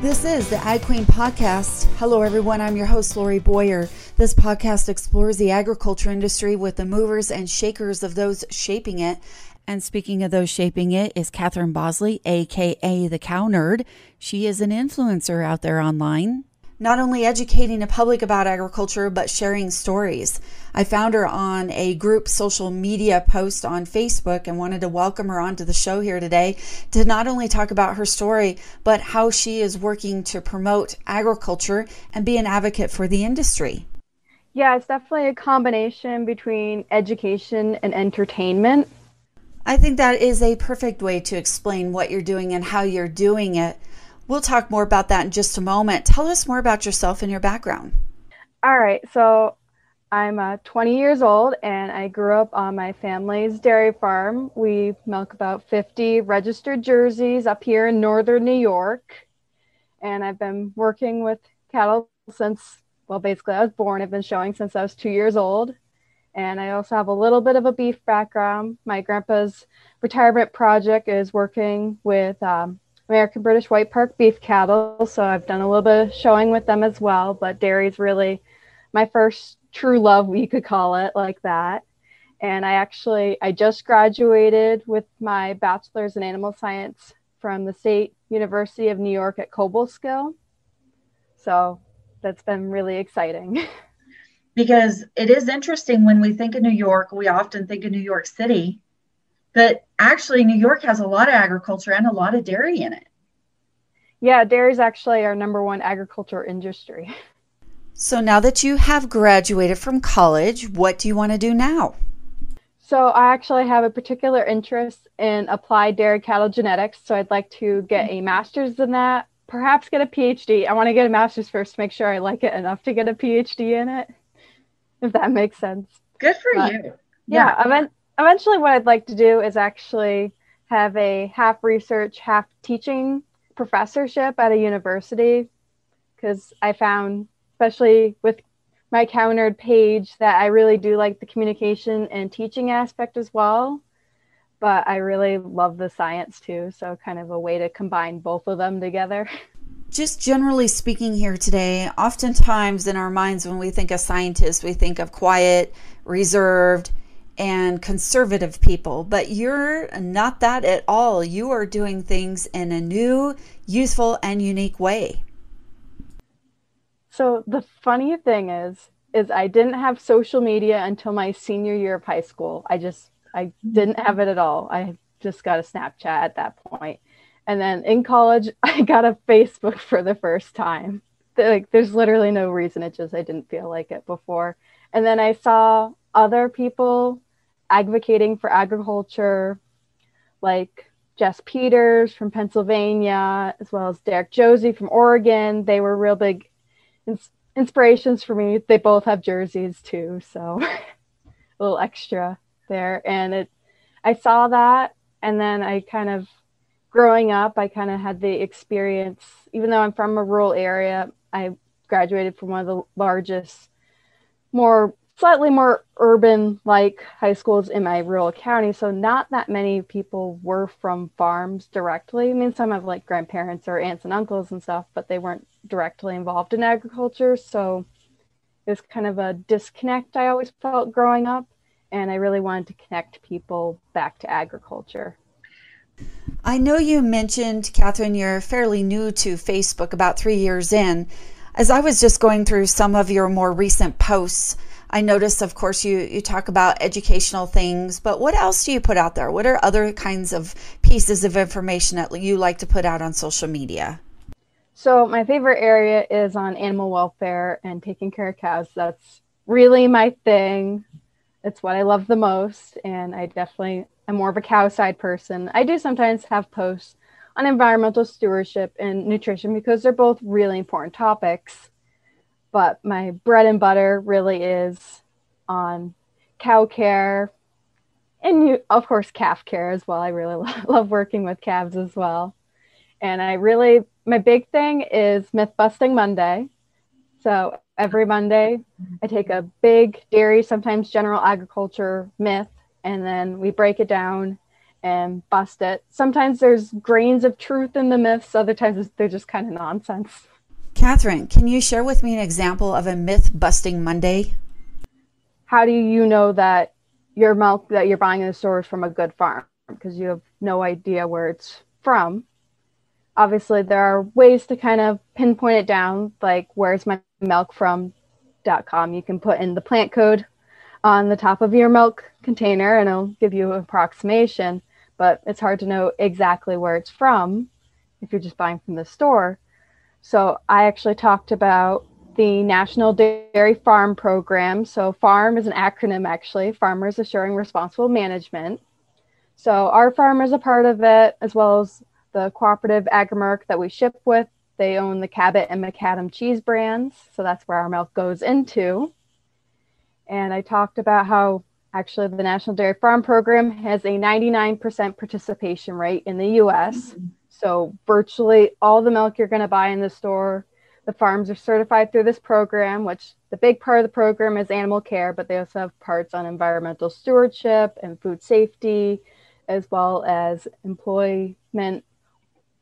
This is the Ag Queen Podcast. Hello, everyone. I'm your host, Lorrie Boyer. This podcast explores the agriculture industry with the movers and shakers of those shaping it. And speaking of those shaping it is Katheryn Bosley, aka the Cow Nerd. She is an influencer out there online not only educating the public about agriculture, but sharing stories. I found her on a group social media post on Facebook and wanted to welcome her onto the show here today to not only talk about her story, but how she is working to promote agriculture and be an advocate for the industry. Yeah, it's definitely a combination between education and entertainment. I think that is a perfect way to explain what you're doing and how you're doing it. We'll talk more about that in just a moment. Tell us more about yourself and your background. All right. So I'm uh, 20 years old and I grew up on my family's dairy farm. We milk about 50 registered jerseys up here in northern New York. And I've been working with cattle since, well, basically, I was born. I've been showing since I was two years old. And I also have a little bit of a beef background. My grandpa's retirement project is working with um, American British White Park beef cattle. So I've done a little bit of showing with them as well. But dairy's really my first true love, we could call it like that. And I actually I just graduated with my bachelor's in animal science from the State University of New York at Cobleskill. So that's been really exciting. because it is interesting when we think of New York, we often think of New York City, but actually New York has a lot of agriculture and a lot of dairy in it. Yeah, dairy is actually our number one agriculture industry. So now that you have graduated from college, what do you want to do now? So I actually have a particular interest in applied dairy cattle genetics. So I'd like to get a master's in that, perhaps get a PhD. I want to get a master's first to make sure I like it enough to get a PhD in it, if that makes sense. Good for but, you. Yeah. yeah eventually what I'd like to do is actually have a half research, half teaching professorship at a university because I found, especially with my Cow Nerd page, that I really do like the communication and teaching aspect as well. But I really love the science too. So, kind of a way to combine both of them together. Just generally speaking, here today, oftentimes in our minds, when we think of scientists, we think of quiet, reserved, and conservative people, but you're not that at all. You are doing things in a new, useful, and unique way. So the funny thing is, is I didn't have social media until my senior year of high school. I just I didn't mm-hmm. have it at all. I just got a Snapchat at that point. And then in college, I got a Facebook for the first time. Like there's literally no reason it just I didn't feel like it before. And then I saw other people advocating for agriculture, like Jess Peters from Pennsylvania, as well as Derrick Josi from Oregon. They were real big ins- inspirations for me. They both have jerseys too, so a little extra there. And it, I saw that, and then I kind of, growing up, I kind of had the experience. Even though I'm from a rural area, I graduated from one of the largest, more slightly more urban like high schools in my rural county so not that many people were from farms directly. I mean some have like grandparents or aunts and uncles and stuff but they weren't directly involved in agriculture so it was kind of a disconnect i always felt growing up and i really wanted to connect people back to agriculture. I know you mentioned katheryn you're fairly new to facebook about three years in. As i was just going through some of your more recent posts I notice, of course, you, you talk about educational things, but what else do you put out there? What are other kinds of pieces of information that you like to put out on social media? So, my favorite area is on animal welfare and taking care of cows. That's really my thing. It's what I love the most. And I definitely am more of a cow side person. I do sometimes have posts on environmental stewardship and nutrition because they're both really important topics but my bread and butter really is on cow care and you, of course calf care as well i really love working with calves as well and i really my big thing is myth busting monday so every monday i take a big dairy sometimes general agriculture myth and then we break it down and bust it. Sometimes there's grains of truth in the myths, other times they're just kind of nonsense. Katheryn, can you share with me an example of a myth busting Monday? How do you know that your milk that you're buying in the store is from a good farm? Because you have no idea where it's from. Obviously, there are ways to kind of pinpoint it down, like where's my milk from.com. You can put in the plant code on the top of your milk container and it'll give you an approximation, but it's hard to know exactly where it's from if you're just buying from the store. So I actually talked about the National Dairy Farm Program. So FARM is an acronym actually, Farmers Assuring Responsible Management. So our farm is a part of it, as well as the cooperative Agri-Mark that we ship with. They own the Cabot and McCadam cheese brands. So that's where our milk goes into. And I talked about how actually the National Dairy Farm Program has a 99% participation rate in the US. Mm-hmm. So virtually all the milk you're going to buy in the store, the farms are certified through this program, which the big part of the program is animal care, but they also have parts on environmental stewardship and food safety, as well as employment,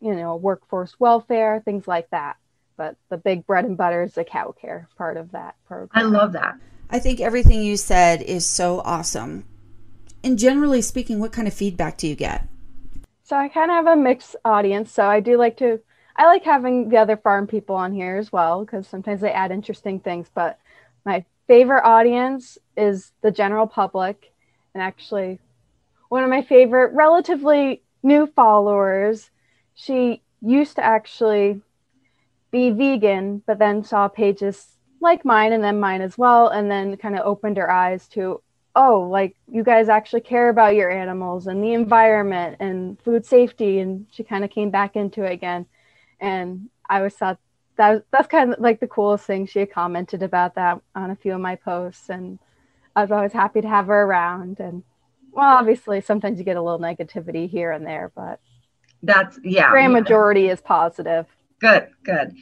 you know, workforce welfare, things like that. But the big bread and butter is the cow care part of that program. I love that. I think everything you said is so awesome. And generally speaking, what kind of feedback do you get? So I kind of have a mixed audience. So I do like to, I like having the other farm people on here as well because sometimes they add interesting things. But my favorite audience is the general public, and actually, one of my favorite, relatively new followers. She used to actually be vegan, but then saw pages like mine and then mine as well, and then kind of opened her eyes to oh, like you guys actually care about your animals and the environment and food safety. And she kind of came back into it again. And I always thought that that's kind of like the coolest thing. She had commented about that on a few of my posts. And I was always happy to have her around. And well, obviously, sometimes you get a little negativity here and there, but that's yeah. Grand yeah. majority is positive. Good, good.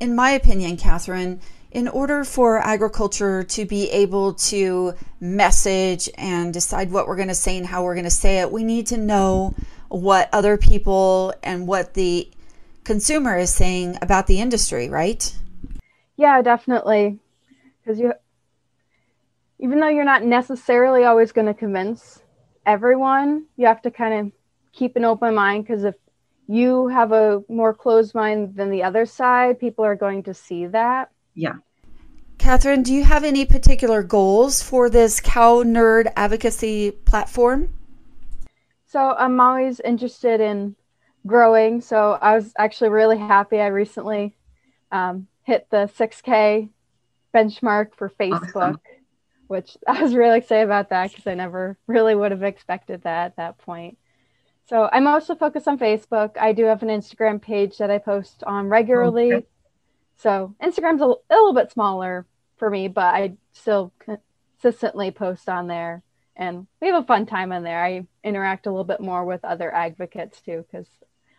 In my opinion, Katheryn, in order for agriculture to be able to message and decide what we're going to say and how we're going to say it, we need to know what other people and what the consumer is saying about the industry, right? Yeah, definitely. Because you, even though you're not necessarily always going to convince everyone, you have to kind of keep an open mind because if you have a more closed mind than the other side, people are going to see that. Yeah. Katheryn, do you have any particular goals for this cow nerd advocacy platform? So I'm always interested in growing. So I was actually really happy. I recently um, hit the 6K benchmark for Facebook, awesome. which I was really excited about that because I never really would have expected that at that point. So I'm also focused on Facebook. I do have an Instagram page that I post on regularly. Okay. So Instagram's a, a little bit smaller for me, but I still consistently post on there and we have a fun time on there. I interact a little bit more with other advocates too because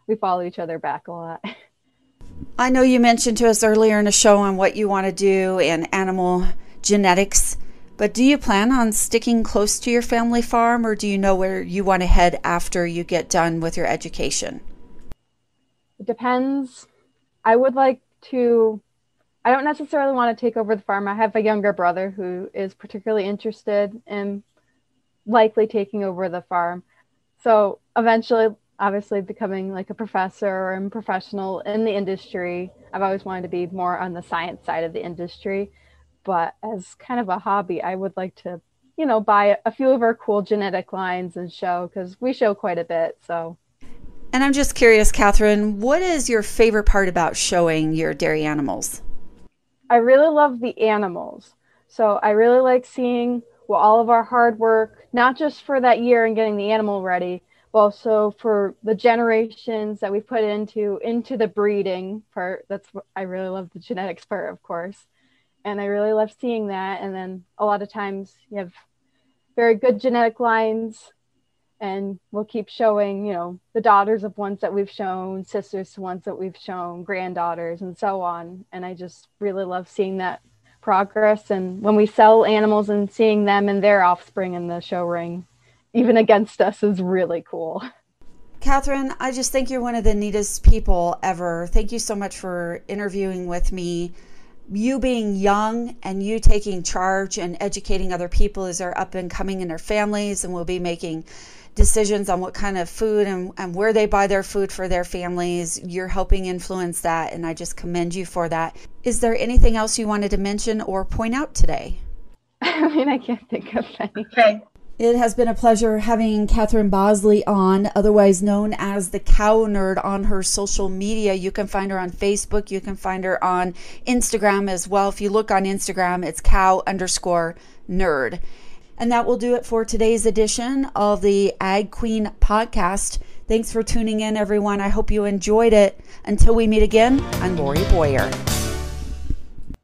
we follow each other back a lot. I know you mentioned to us earlier in the show on what you want to do in animal genetics, but do you plan on sticking close to your family farm or do you know where you want to head after you get done with your education? It depends. I would like to I don't necessarily want to take over the farm. I have a younger brother who is particularly interested in likely taking over the farm. So eventually, obviously, becoming like a professor or a professional in the industry. I've always wanted to be more on the science side of the industry. But as kind of a hobby, I would like to, you know, buy a few of our cool genetic lines and show because we show quite a bit. So and I'm just curious, Katheryn, what is your favorite part about showing your dairy animals? I really love the animals. So I really like seeing well, all of our hard work, not just for that year and getting the animal ready, but also for the generations that we put into into the breeding part. That's what I really love the genetics part, of course. And I really love seeing that. And then a lot of times you have very good genetic lines and we'll keep showing you know the daughters of ones that we've shown sisters to ones that we've shown granddaughters and so on and i just really love seeing that progress and when we sell animals and seeing them and their offspring in the show ring even against us is really cool. Katheryn, I just think you're one of the neatest people ever. Thank you so much for interviewing with me. You being young and you taking charge and educating other people as they're up and coming in their families and will be making decisions on what kind of food and, and where they buy their food for their families. You're helping influence that, and I just commend you for that. Is there anything else you wanted to mention or point out today? I mean, I can't think of anything. Okay. It has been a pleasure having Katheryn Bosley on, otherwise known as the Cow Nerd, on her social media. You can find her on Facebook. You can find her on Instagram as well. If you look on Instagram, it's cow underscore nerd. And that will do it for today's edition of the Ag Queen podcast. Thanks for tuning in, everyone. I hope you enjoyed it. Until we meet again, I'm Lorrie Boyer.